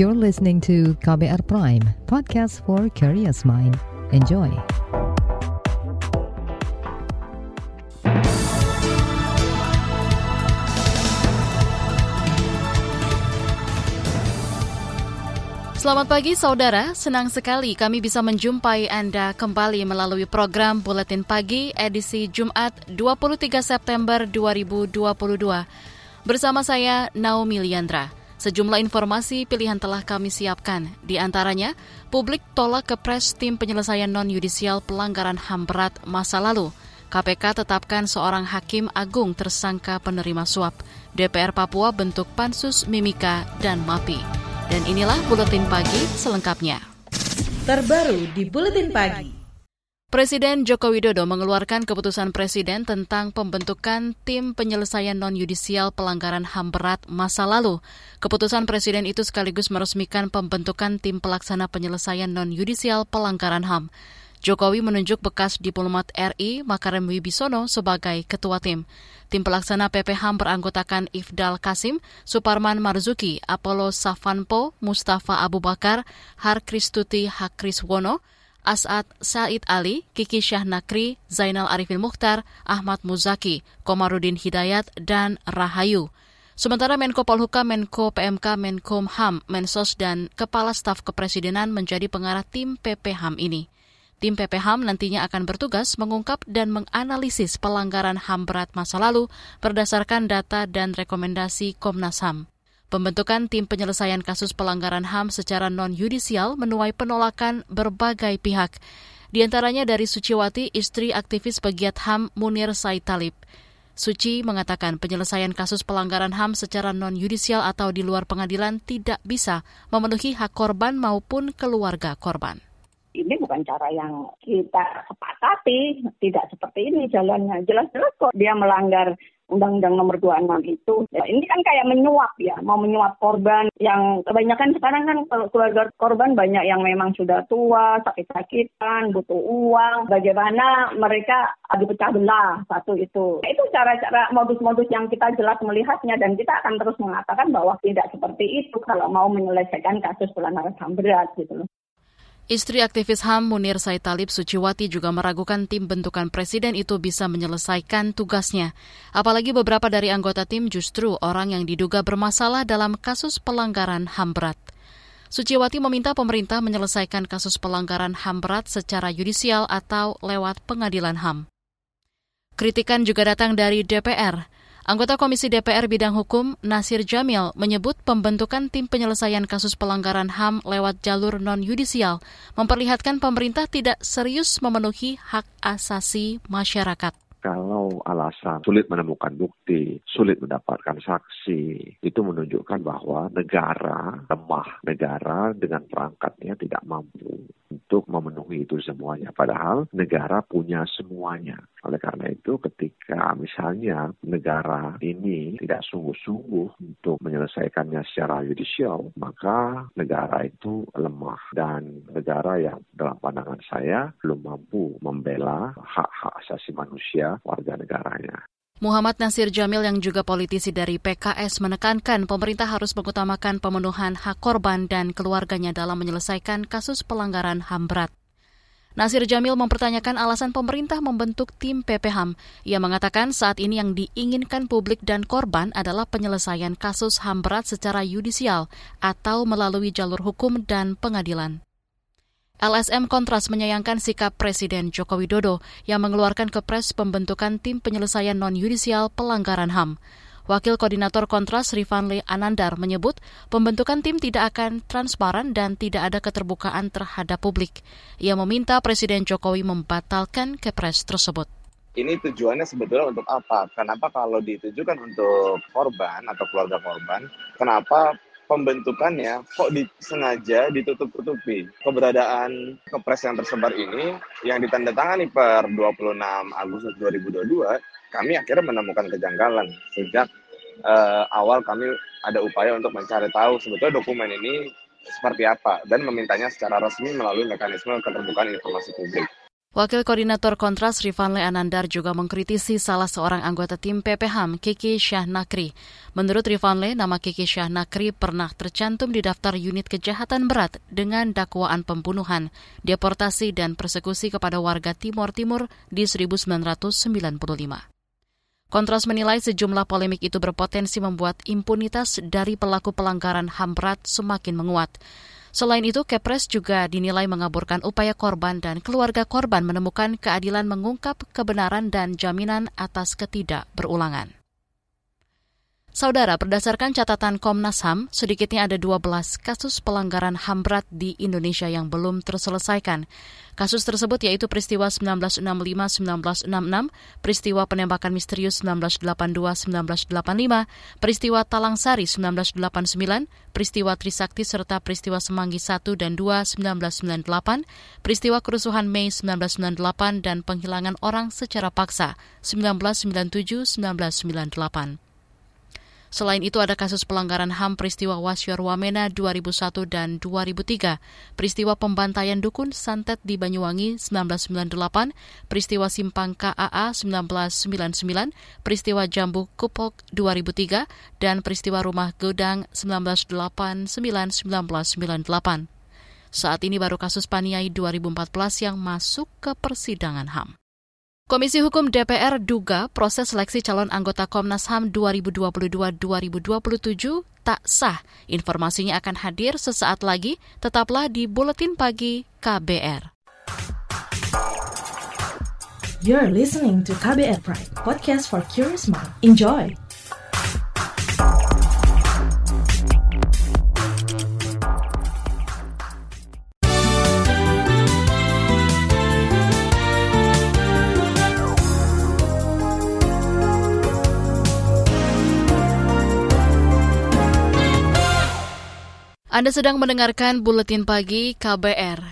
You're listening to KBR Prime, podcast for curious mind. Enjoy. Selamat pagi saudara, senang sekali kami bisa menjumpai Anda kembali melalui program Buletin Pagi edisi Jumat 23 September 2022. Bersama saya Naomi Liandra. Sejumlah informasi pilihan telah kami siapkan. Di antaranya, publik tolak kepres tim penyelesaian non-yudisial pelanggaran HAM berat masa lalu. KPK tetapkan seorang hakim agung tersangka penerima suap. DPR Papua bentuk pansus Mimika dan MAPI. Dan inilah Buletin Pagi selengkapnya. Terbaru di Buletin Pagi. Presiden Joko Widodo mengeluarkan keputusan Presiden tentang pembentukan tim penyelesaian non-yudisial pelanggaran HAM berat masa lalu. Keputusan Presiden itu sekaligus meresmikan pembentukan tim pelaksana penyelesaian non-yudisial pelanggaran HAM. Jokowi menunjuk bekas diplomat RI Makarem Wibisono sebagai ketua tim. Tim pelaksana PPHAM beranggotakan Ifdal Kasim, Suparman Marzuki, Apollo Safanpo, Mustafa Abu Bakar, Har Kristuti Hakriswono, As'ad Said Ali, Kiki Syahnakri, Zainal Arifin Mukhtar, Ahmad Muzaki, Komarudin Hidayat, dan Rahayu. Sementara Menko Polhukam, Menko PMK, Menkumham, Mensos, dan Kepala Staf Kepresidenan menjadi pengarah tim PPHAM ini. Tim PPHAM nantinya akan bertugas mengungkap dan menganalisis pelanggaran HAM berat masa lalu berdasarkan data dan rekomendasi Komnas HAM. Pembentukan tim penyelesaian kasus pelanggaran HAM secara non-yudisial menuai penolakan berbagai pihak, di antaranya dari Suciwati, istri aktivis pegiat HAM Munir Said Talib. Suci mengatakan penyelesaian kasus pelanggaran HAM secara non-yudisial atau di luar pengadilan tidak bisa memenuhi hak korban maupun keluarga korban ini bukan cara yang kita sepakati, tidak seperti ini jalannya. Jelas-jelas kok dia melanggar Undang-Undang Nomor 26 itu. Ya, ini kan kayak menyuap ya, mau menyuap korban yang kebanyakan sekarang kan keluarga korban banyak yang memang sudah tua, sakit-sakitan, butuh uang. Bagaimana mereka dipecah belah satu itu. Itu cara-cara modus-modus yang kita jelas melihatnya dan kita akan terus mengatakan bahwa tidak seperti itu kalau mau menyelesaikan kasus pelanggaran HAM berat gitu loh. Istri aktivis HAM Munir Said Talib Suciwati juga meragukan tim bentukan presiden itu bisa menyelesaikan tugasnya. Apalagi beberapa dari anggota tim justru orang yang diduga bermasalah dalam kasus pelanggaran HAM berat. Suciwati meminta pemerintah menyelesaikan kasus pelanggaran HAM berat secara yudisial atau lewat pengadilan HAM. Kritikan juga datang dari DPR. Anggota Komisi DPR Bidang Hukum Nasir Jamil menyebut pembentukan tim penyelesaian kasus pelanggaran HAM lewat jalur non-yudisial memperlihatkan pemerintah tidak serius memenuhi hak asasi masyarakat kalau alasan sulit menemukan bukti, sulit mendapatkan saksi, itu menunjukkan bahwa negara lemah, negara dengan perangkatnya tidak mampu untuk memenuhi itu semuanya. Padahal negara punya semuanya. Oleh karena itu ketika misalnya negara ini tidak sungguh-sungguh untuk menyelesaikannya secara yudisial, maka negara itu lemah dan negara yang dalam pandangan saya belum mampu membela hak-hak asasi manusia warga negaranya. Muhammad Nasir Jamil yang juga politisi dari PKS menekankan pemerintah harus mengutamakan pemenuhan hak korban dan keluarganya dalam menyelesaikan kasus pelanggaran HAM berat. Nasir Jamil mempertanyakan alasan pemerintah membentuk tim PPHAM. Ia mengatakan saat ini yang diinginkan publik dan korban adalah penyelesaian kasus HAM berat secara yudisial atau melalui jalur hukum dan pengadilan. LSM Kontras menyayangkan sikap Presiden Joko Widodo yang mengeluarkan kepres pembentukan tim penyelesaian non-yudisial pelanggaran HAM. Wakil Koordinator Kontras Rifanli Anandar menyebut pembentukan tim tidak akan transparan dan tidak ada keterbukaan terhadap publik. Ia meminta Presiden Jokowi membatalkan kepres tersebut ini tujuannya sebetulnya untuk apa? Kenapa kalau ditujukan untuk korban atau keluarga korban, kenapa pembentukannya kok disengaja ditutup-tutupi. Keberadaan kepres yang tersebar ini yang ditandatangani per 26 Agustus 2022, kami akhirnya menemukan kejanggalan sejak uh, awal kami ada upaya untuk mencari tahu sebetulnya dokumen ini seperti apa dan memintanya secara resmi melalui mekanisme keterbukaan informasi publik. Wakil Koordinator Kontras Rifanle Anandar juga mengkritisi salah seorang anggota tim PPHAM, Kiki Syah Nakri. Menurut Rifanle, nama Kiki Syah Nakri pernah tercantum di daftar unit kejahatan berat dengan dakwaan pembunuhan, deportasi, dan persekusi kepada warga Timur Timur di 1995. Kontras menilai sejumlah polemik itu berpotensi membuat impunitas dari pelaku pelanggaran HAM berat semakin menguat. Selain itu, Kepres juga dinilai mengaburkan upaya korban dan keluarga korban menemukan keadilan mengungkap kebenaran dan jaminan atas ketidakberulangan. Saudara, berdasarkan catatan Komnas HAM, sedikitnya ada 12 kasus pelanggaran HAM berat di Indonesia yang belum terselesaikan. Kasus tersebut yaitu peristiwa 1965-1966, peristiwa penembakan misterius 1982-1985, peristiwa Talang Sari 1989, peristiwa Trisakti serta peristiwa Semanggi 1 dan 2 1998, peristiwa kerusuhan Mei 1998 dan penghilangan orang secara paksa 1997-1998. Selain itu ada kasus pelanggaran HAM peristiwa Wasyar Wamena 2001 dan 2003, peristiwa pembantaian dukun santet di Banyuwangi 1998, peristiwa Simpang KAA 1999, peristiwa Jambu Kupok 2003, dan peristiwa Rumah Gedang 1989-1998. Saat ini baru kasus Paniai 2014 yang masuk ke persidangan HAM. Komisi Hukum DPR duga proses seleksi calon anggota Komnas HAM 2022-2027 tak sah. Informasinya akan hadir sesaat lagi, tetaplah di Buletin Pagi KBR. You're listening to KBR Pride, podcast for curious mind. Enjoy! Anda sedang mendengarkan Buletin Pagi KBR.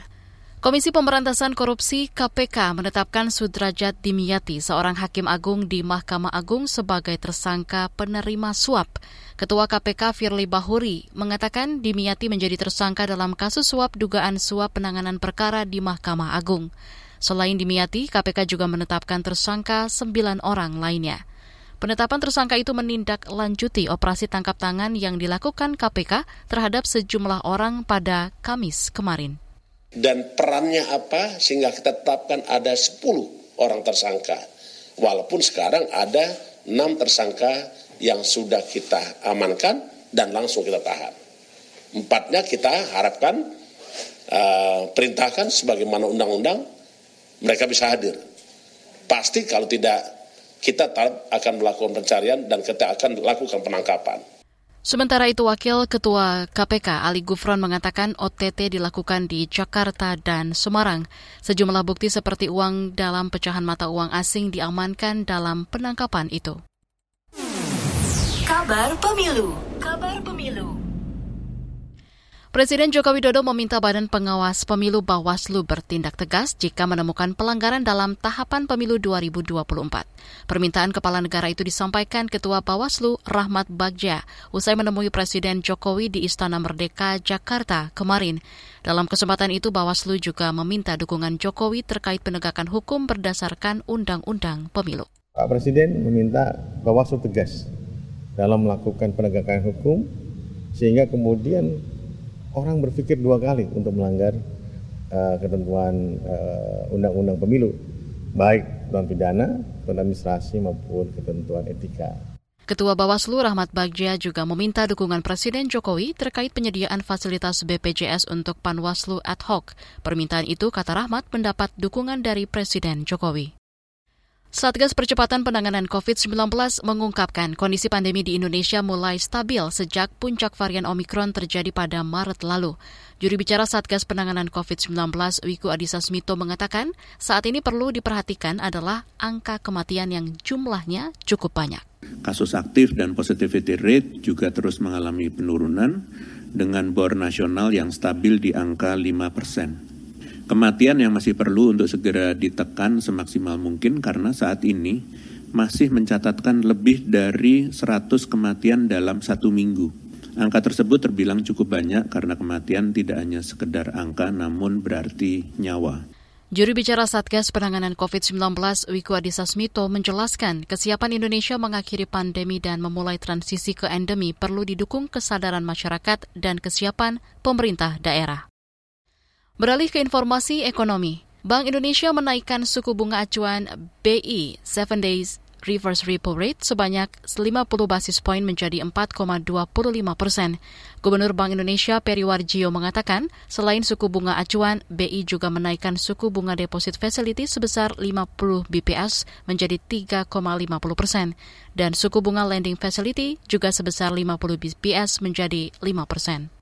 Komisi Pemberantasan Korupsi KPK menetapkan Sudrajat Dimyati, seorang hakim agung di Mahkamah Agung sebagai tersangka penerima suap. Ketua KPK Firly Bahuri mengatakan Dimyati menjadi tersangka dalam kasus suap dugaan suap penanganan perkara di Mahkamah Agung. Selain Dimyati, KPK juga menetapkan tersangka sembilan orang lainnya. Penetapan tersangka itu menindaklanjuti operasi tangkap tangan yang dilakukan KPK terhadap sejumlah orang pada Kamis kemarin. Dan perannya apa sehingga kita tetapkan ada 10 orang tersangka. Walaupun sekarang ada 6 tersangka yang sudah kita amankan dan langsung kita tahan. Empatnya kita harapkan uh, perintahkan sebagaimana undang-undang mereka bisa hadir. Pasti kalau tidak kita akan melakukan pencarian dan kita akan lakukan penangkapan. Sementara itu, Wakil Ketua KPK Ali Gufron mengatakan OTT dilakukan di Jakarta dan Semarang. Sejumlah bukti seperti uang dalam pecahan mata uang asing diamankan dalam penangkapan itu. Kabar Pemilu Kabar Pemilu Presiden Joko Widodo meminta Badan Pengawas Pemilu Bawaslu bertindak tegas jika menemukan pelanggaran dalam tahapan pemilu 2024. Permintaan Kepala Negara itu disampaikan Ketua Bawaslu Rahmat Bagja usai menemui Presiden Jokowi di Istana Merdeka, Jakarta kemarin. Dalam kesempatan itu Bawaslu juga meminta dukungan Jokowi terkait penegakan hukum berdasarkan Undang-Undang Pemilu. Pak Presiden meminta Bawaslu tegas dalam melakukan penegakan hukum sehingga kemudian orang berpikir dua kali untuk melanggar uh, ketentuan uh, undang-undang pemilu, baik non pidana, non administrasi maupun ketentuan etika. Ketua Bawaslu Rahmat Bagja juga meminta dukungan Presiden Jokowi terkait penyediaan fasilitas BPJS untuk Panwaslu ad hoc. Permintaan itu, kata Rahmat, mendapat dukungan dari Presiden Jokowi. Satgas Percepatan Penanganan COVID-19 mengungkapkan kondisi pandemi di Indonesia mulai stabil sejak puncak varian Omikron terjadi pada Maret lalu. Juri bicara Satgas Penanganan COVID-19 Wiku Adhisa Smito mengatakan saat ini perlu diperhatikan adalah angka kematian yang jumlahnya cukup banyak. Kasus aktif dan positivity rate juga terus mengalami penurunan dengan bor nasional yang stabil di angka 5 persen. Kematian yang masih perlu untuk segera ditekan semaksimal mungkin karena saat ini masih mencatatkan lebih dari 100 kematian dalam satu minggu. Angka tersebut terbilang cukup banyak karena kematian tidak hanya sekedar angka namun berarti nyawa. Juru bicara Satgas Penanganan COVID-19 Wiku Adhisa Smito menjelaskan kesiapan Indonesia mengakhiri pandemi dan memulai transisi ke endemi perlu didukung kesadaran masyarakat dan kesiapan pemerintah daerah. Beralih ke informasi ekonomi, Bank Indonesia menaikkan suku bunga acuan BI 7 Days reverse repo rate sebanyak 50 basis poin menjadi 4,25 persen. Gubernur Bank Indonesia Peri Warjio mengatakan, selain suku bunga acuan, BI juga menaikkan suku bunga deposit facility sebesar 50 BPS menjadi 3,50 persen, dan suku bunga lending facility juga sebesar 50 BPS menjadi 5 persen.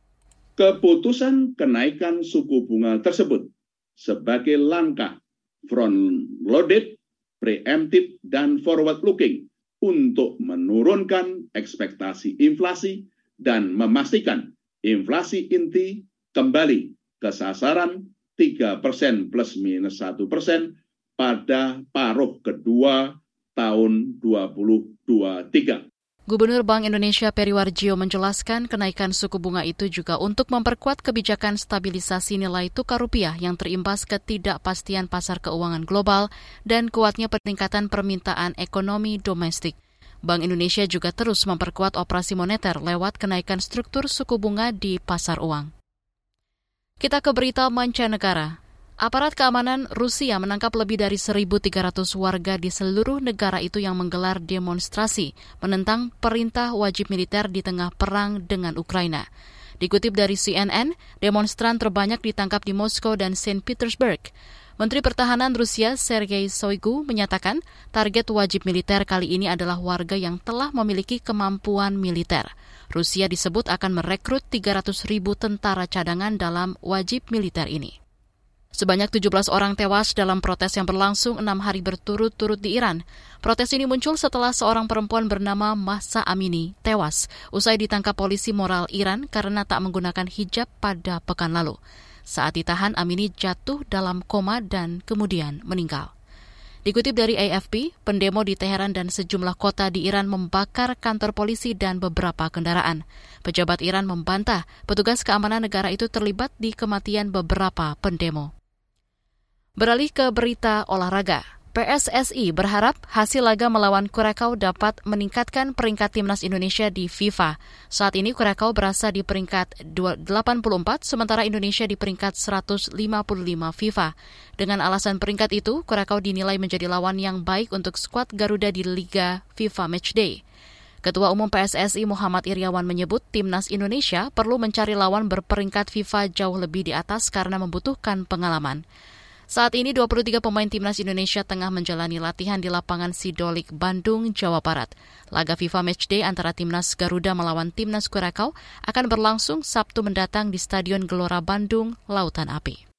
Keputusan kenaikan suku bunga tersebut sebagai langkah front-loaded preemptive dan forward looking untuk menurunkan ekspektasi inflasi dan memastikan inflasi inti kembali ke sasaran 3 persen plus minus 1 persen pada paruh kedua tahun 2023. Gubernur Bank Indonesia Periwarjio menjelaskan kenaikan suku bunga itu juga untuk memperkuat kebijakan stabilisasi nilai tukar rupiah yang terimbas ketidakpastian pasar keuangan global dan kuatnya peningkatan permintaan ekonomi domestik. Bank Indonesia juga terus memperkuat operasi moneter lewat kenaikan struktur suku bunga di pasar uang. Kita ke berita mancanegara. Aparat keamanan Rusia menangkap lebih dari 1.300 warga di seluruh negara itu yang menggelar demonstrasi menentang perintah wajib militer di tengah perang dengan Ukraina. Dikutip dari CNN, demonstran terbanyak ditangkap di Moskow dan St. Petersburg. Menteri Pertahanan Rusia Sergei Shoigu menyatakan target wajib militer kali ini adalah warga yang telah memiliki kemampuan militer. Rusia disebut akan merekrut 300 ribu tentara cadangan dalam wajib militer ini. Sebanyak 17 orang tewas dalam protes yang berlangsung enam hari berturut-turut di Iran. Protes ini muncul setelah seorang perempuan bernama Mahsa Amini tewas usai ditangkap polisi moral Iran karena tak menggunakan hijab pada pekan lalu. Saat ditahan, Amini jatuh dalam koma dan kemudian meninggal. Dikutip dari AFP, pendemo di Teheran dan sejumlah kota di Iran membakar kantor polisi dan beberapa kendaraan. Pejabat Iran membantah petugas keamanan negara itu terlibat di kematian beberapa pendemo. Beralih ke berita olahraga. PSSI berharap hasil laga melawan Kurakau dapat meningkatkan peringkat timnas Indonesia di FIFA. Saat ini Kurakau berasa di peringkat 84, sementara Indonesia di peringkat 155 FIFA. Dengan alasan peringkat itu, Kurakau dinilai menjadi lawan yang baik untuk skuad Garuda di Liga FIFA Matchday. Ketua Umum PSSI Muhammad Iriawan menyebut timnas Indonesia perlu mencari lawan berperingkat FIFA jauh lebih di atas karena membutuhkan pengalaman. Saat ini 23 pemain timnas Indonesia tengah menjalani latihan di lapangan Sidolik, Bandung, Jawa Barat. Laga FIFA Matchday antara timnas Garuda melawan timnas Kurakau akan berlangsung Sabtu mendatang di Stadion Gelora Bandung, Lautan Api.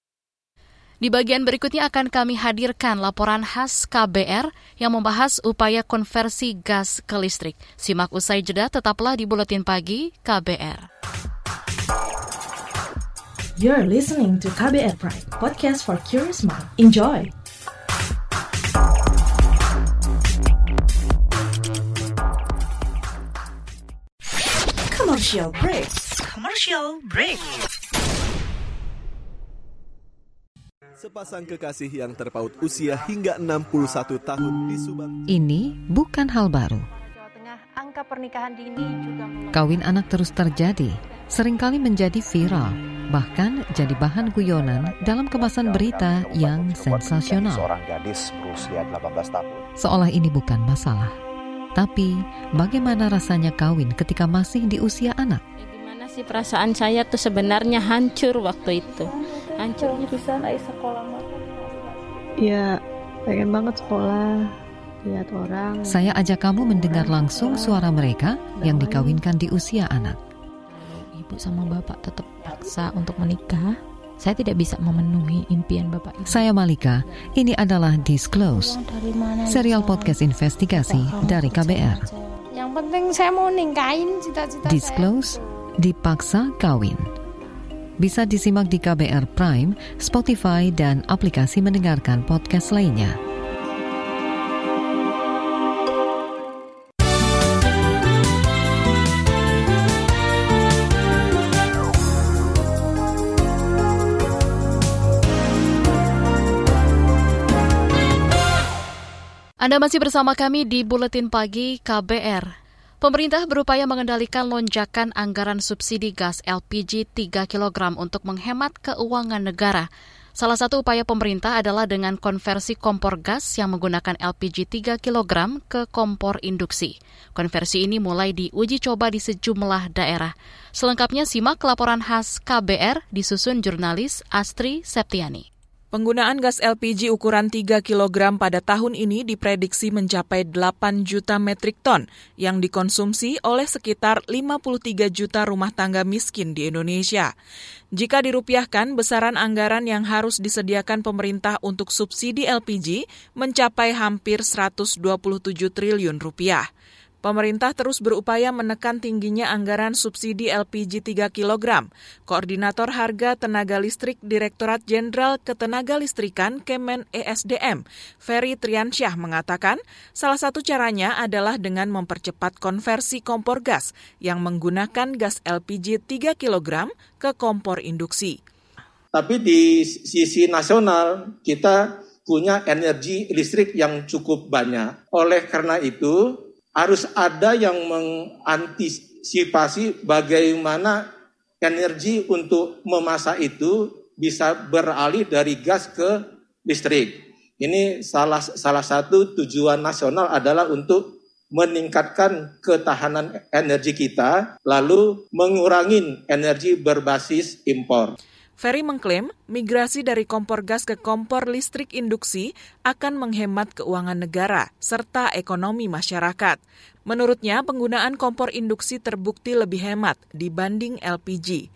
Di bagian berikutnya akan kami hadirkan laporan khas KBR yang membahas upaya konversi gas ke listrik. Simak usai jeda tetaplah di Buletin Pagi KBR. You're listening to KBR Pride, podcast for curious mind. Enjoy! Commercial break. Commercial break. Sepasang kekasih yang terpaut usia hingga 61 tahun di Subang. Ini bukan hal baru. Jawa Tengah, angka pernikahan dini juga Kawin anak terus terjadi, sering kali menjadi viral bahkan jadi bahan guyonan dalam kemasan berita yang sensasional. Seorang gadis berusia 18 tahun. Seolah ini bukan masalah. Tapi, bagaimana rasanya kawin ketika masih di usia anak? Ya, gimana sih perasaan saya tuh sebenarnya hancur waktu itu. Hancur. Bisa naik sekolah Ya, pengen banget sekolah lihat orang. Saya ajak kamu mendengar langsung suara mereka yang dikawinkan di usia anak ibu sama bapak tetap paksa untuk menikah, saya tidak bisa memenuhi impian bapak ibu. Saya Malika, ini adalah Disclose, serial podcast investigasi dari KBR. Yang penting saya mau ningkain cita-cita Disclose, dipaksa kawin. Bisa disimak di KBR Prime, Spotify, dan aplikasi mendengarkan podcast lainnya. Anda masih bersama kami di Buletin Pagi KBR. Pemerintah berupaya mengendalikan lonjakan anggaran subsidi gas LPG 3 kg untuk menghemat keuangan negara. Salah satu upaya pemerintah adalah dengan konversi kompor gas yang menggunakan LPG 3 kg ke kompor induksi. Konversi ini mulai diuji coba di sejumlah daerah. Selengkapnya simak laporan khas KBR disusun jurnalis Astri Septiani. Penggunaan gas LPG ukuran 3 kg pada tahun ini diprediksi mencapai 8 juta metrik ton yang dikonsumsi oleh sekitar 53 juta rumah tangga miskin di Indonesia. Jika dirupiahkan, besaran anggaran yang harus disediakan pemerintah untuk subsidi LPG mencapai hampir 127 triliun rupiah. Pemerintah terus berupaya menekan tingginya anggaran subsidi LPG 3 kg. Koordinator Harga Tenaga Listrik Direktorat Jenderal Ketenaga Listrikan Kemen ESDM, Ferry Triansyah mengatakan, salah satu caranya adalah dengan mempercepat konversi kompor gas yang menggunakan gas LPG 3 kg ke kompor induksi. Tapi di sisi nasional kita punya energi listrik yang cukup banyak. Oleh karena itu, harus ada yang mengantisipasi bagaimana energi untuk memasak itu bisa beralih dari gas ke listrik. Ini salah salah satu tujuan nasional adalah untuk meningkatkan ketahanan energi kita, lalu mengurangi energi berbasis impor. Ferry mengklaim migrasi dari kompor gas ke kompor listrik induksi akan menghemat keuangan negara serta ekonomi masyarakat. Menurutnya, penggunaan kompor induksi terbukti lebih hemat dibanding LPG.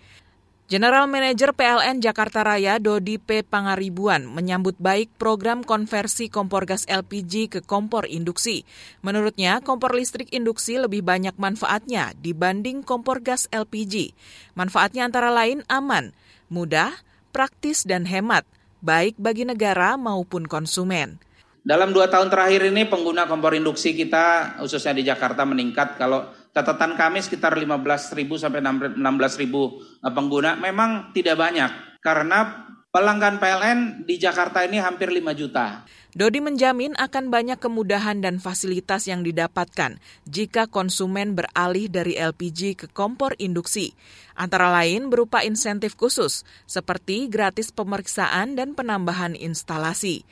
General Manager PLN Jakarta Raya Dodi P. Pangaribuan menyambut baik program konversi kompor gas LPG ke kompor induksi. Menurutnya, kompor listrik induksi lebih banyak manfaatnya dibanding kompor gas LPG. Manfaatnya antara lain aman, mudah, praktis, dan hemat, baik bagi negara maupun konsumen. Dalam dua tahun terakhir ini pengguna kompor induksi kita khususnya di Jakarta meningkat. Kalau catatan kami sekitar 15.000 sampai 16.000 eh, pengguna memang tidak banyak karena pelanggan PLN di Jakarta ini hampir 5 juta. Dodi menjamin akan banyak kemudahan dan fasilitas yang didapatkan jika konsumen beralih dari LPG ke kompor induksi, antara lain berupa insentif khusus seperti gratis pemeriksaan dan penambahan instalasi.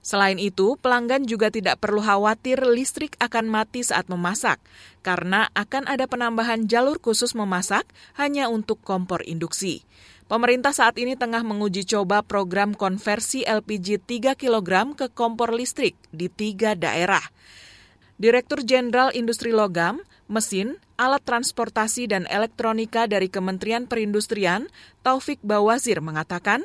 Selain itu, pelanggan juga tidak perlu khawatir listrik akan mati saat memasak, karena akan ada penambahan jalur khusus memasak hanya untuk kompor induksi. Pemerintah saat ini tengah menguji coba program konversi LPG 3 kg ke kompor listrik di tiga daerah. Direktur Jenderal Industri Logam, Mesin, Alat Transportasi dan Elektronika dari Kementerian Perindustrian, Taufik Bawazir mengatakan,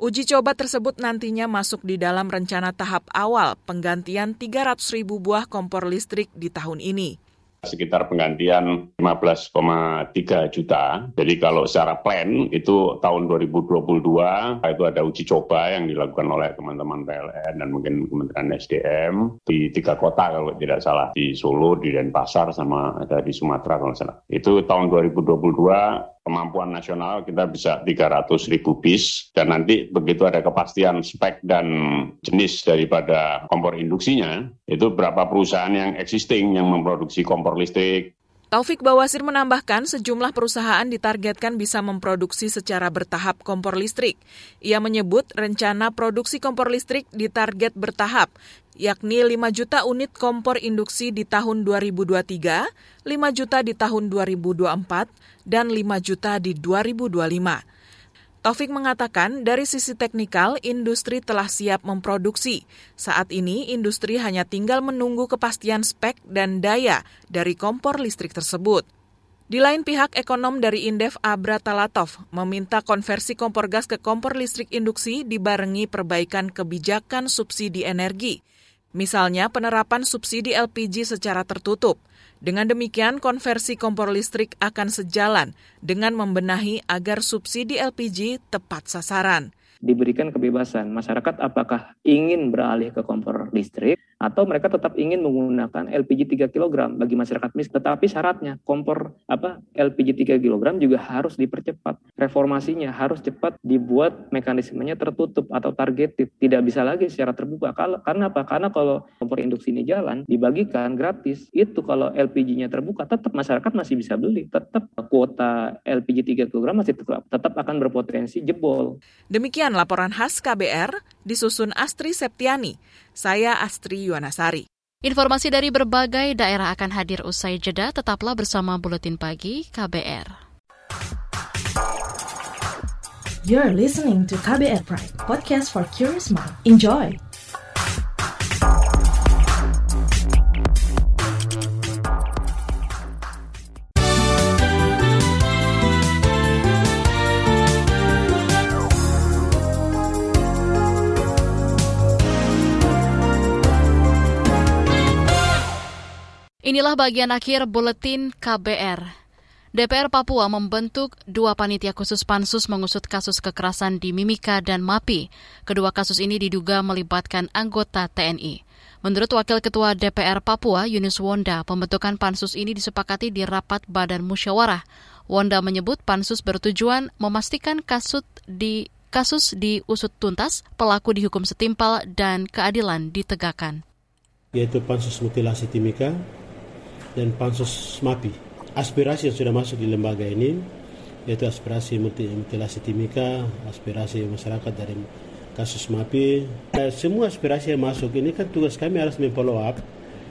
uji coba tersebut nantinya masuk di dalam rencana tahap awal penggantian 300 ribu buah kompor listrik di tahun ini sekitar penggantian 15,3 juta. Jadi kalau secara plan itu tahun 2022 itu ada uji coba yang dilakukan oleh teman-teman PLN dan mungkin Kementerian SDM di tiga kota kalau tidak salah di Solo, di Denpasar sama ada di Sumatera kalau salah. Itu tahun 2022 kemampuan nasional kita bisa 300 ribu bis dan nanti begitu ada kepastian spek dan jenis daripada kompor induksinya itu berapa perusahaan yang existing yang memproduksi kompor listrik Taufik Bawasir menambahkan sejumlah perusahaan ditargetkan bisa memproduksi secara bertahap kompor listrik. Ia menyebut rencana produksi kompor listrik ditarget bertahap, yakni 5 juta unit kompor induksi di tahun 2023, 5 juta di tahun 2024, dan 5 juta di 2025. Taufik mengatakan dari sisi teknikal industri telah siap memproduksi. Saat ini industri hanya tinggal menunggu kepastian spek dan daya dari kompor listrik tersebut. Di lain pihak, ekonom dari Indef Abra Talatov meminta konversi kompor gas ke kompor listrik induksi dibarengi perbaikan kebijakan subsidi energi. Misalnya penerapan subsidi LPG secara tertutup. Dengan demikian, konversi kompor listrik akan sejalan dengan membenahi agar subsidi LPG tepat sasaran. Diberikan kebebasan masyarakat apakah ingin beralih ke kompor listrik atau mereka tetap ingin menggunakan LPG 3 kg bagi masyarakat miskin. Tetapi syaratnya kompor apa LPG 3 kg juga harus dipercepat. Reformasinya harus cepat dibuat mekanismenya tertutup atau targeted. Tidak bisa lagi secara terbuka. Kalau karena apa? Karena kalau kompor induksi ini jalan dibagikan gratis, itu kalau LPG-nya terbuka tetap masyarakat masih bisa beli. Tetap kuota LPG 3 kg masih tetap, tetap akan berpotensi jebol. Demikian laporan khas KBR disusun Astri Septiani. Saya Astri Yuwanasari. Informasi dari berbagai daerah akan hadir usai jeda. Tetaplah bersama Buletin Pagi KBR. You're listening to KBR Pride, podcast for curious mind. Enjoy! Inilah bagian akhir buletin KBR. DPR Papua membentuk dua panitia khusus pansus mengusut kasus kekerasan di Mimika dan MAPI. Kedua kasus ini diduga melibatkan anggota TNI. Menurut Wakil Ketua DPR Papua, Yunus Wonda, pembentukan pansus ini disepakati di rapat Badan Musyawarah. Wonda menyebut pansus bertujuan memastikan kasus di kasus diusut tuntas, pelaku dihukum setimpal, dan keadilan ditegakkan. Yaitu pansus mutilasi Timika, dan pansus MAPI. Aspirasi yang sudah masuk di lembaga ini yaitu aspirasi mutilasi timika, aspirasi masyarakat dari kasus MAPI. Eh, semua aspirasi yang masuk ini kan tugas kami harus memfollow up.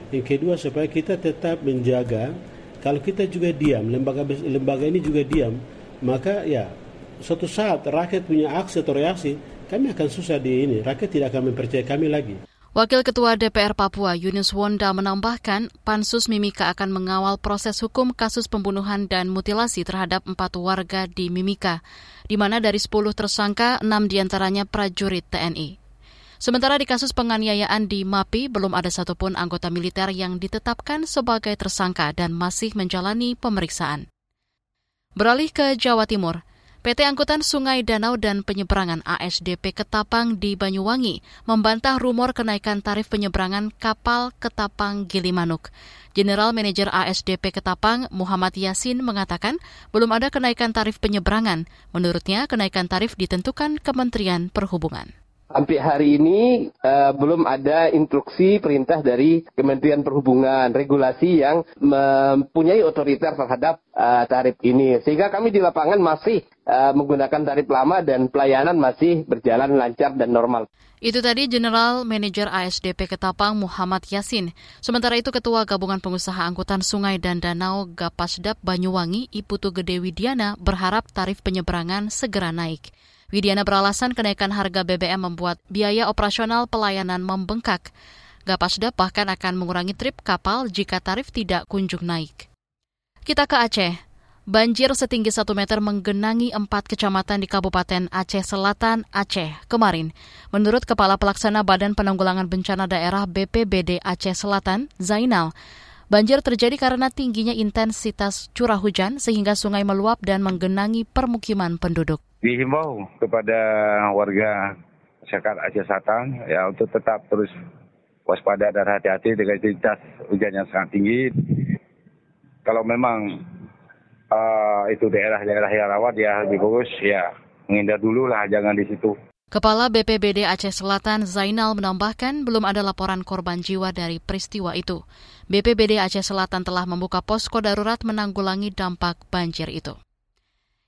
Yang kedua supaya kita tetap menjaga kalau kita juga diam, lembaga lembaga ini juga diam, maka ya suatu saat rakyat punya aksi atau reaksi, kami akan susah di ini. Rakyat tidak akan mempercayai kami lagi. Wakil Ketua DPR Papua Yunus Wonda menambahkan, Pansus Mimika akan mengawal proses hukum kasus pembunuhan dan mutilasi terhadap empat warga di Mimika, di mana dari 10 tersangka, enam di antaranya prajurit TNI. Sementara di kasus penganiayaan di MAPI, belum ada satupun anggota militer yang ditetapkan sebagai tersangka dan masih menjalani pemeriksaan. Beralih ke Jawa Timur, PT Angkutan Sungai Danau dan Penyeberangan ASDP Ketapang di Banyuwangi membantah rumor kenaikan tarif penyeberangan kapal Ketapang Gilimanuk. General Manager ASDP Ketapang Muhammad Yasin mengatakan belum ada kenaikan tarif penyeberangan. Menurutnya kenaikan tarif ditentukan Kementerian Perhubungan. Sampai hari ini uh, belum ada instruksi perintah dari Kementerian Perhubungan regulasi yang mempunyai otoriter terhadap uh, tarif ini. Sehingga kami di lapangan masih uh, menggunakan tarif lama dan pelayanan masih berjalan lancar dan normal. Itu tadi General Manager ASDP Ketapang Muhammad Yasin. Sementara itu Ketua Gabungan Pengusaha Angkutan Sungai dan Danau Gapasdap Banyuwangi Iputu Gede Widiana berharap tarif penyeberangan segera naik. Widiana beralasan kenaikan harga BBM membuat biaya operasional pelayanan membengkak. Gapasda bahkan akan mengurangi trip kapal jika tarif tidak kunjung naik. Kita ke Aceh. Banjir setinggi 1 meter menggenangi empat kecamatan di Kabupaten Aceh Selatan, Aceh, kemarin. Menurut Kepala Pelaksana Badan Penanggulangan Bencana Daerah BPBD Aceh Selatan, Zainal, Banjir terjadi karena tingginya intensitas curah hujan sehingga sungai meluap dan menggenangi permukiman penduduk. Dihimbau kepada warga masyarakat Aceh Selatan ya untuk tetap terus waspada dan hati-hati dengan intensitas hujan yang sangat tinggi. Kalau memang uh, itu daerah-daerah yang rawan ya lebih bagus ya menghindar dulu lah jangan di situ. Kepala BPBD Aceh Selatan Zainal menambahkan belum ada laporan korban jiwa dari peristiwa itu. BPBD Aceh Selatan telah membuka posko darurat menanggulangi dampak banjir itu.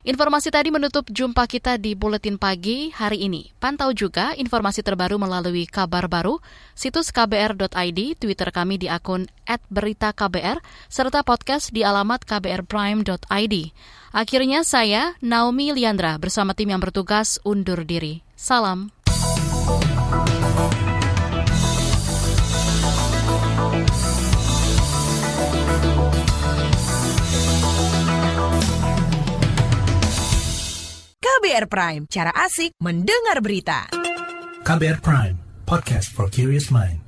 Informasi tadi menutup jumpa kita di Buletin Pagi hari ini. Pantau juga informasi terbaru melalui kabar baru, situs kbr.id, Twitter kami di akun @beritaKBR, serta podcast di alamat kbrprime.id. Akhirnya saya, Naomi Liandra, bersama tim yang bertugas undur diri. Salam. KBR Prime, cara asik mendengar berita. KBR Prime, podcast for curious mind.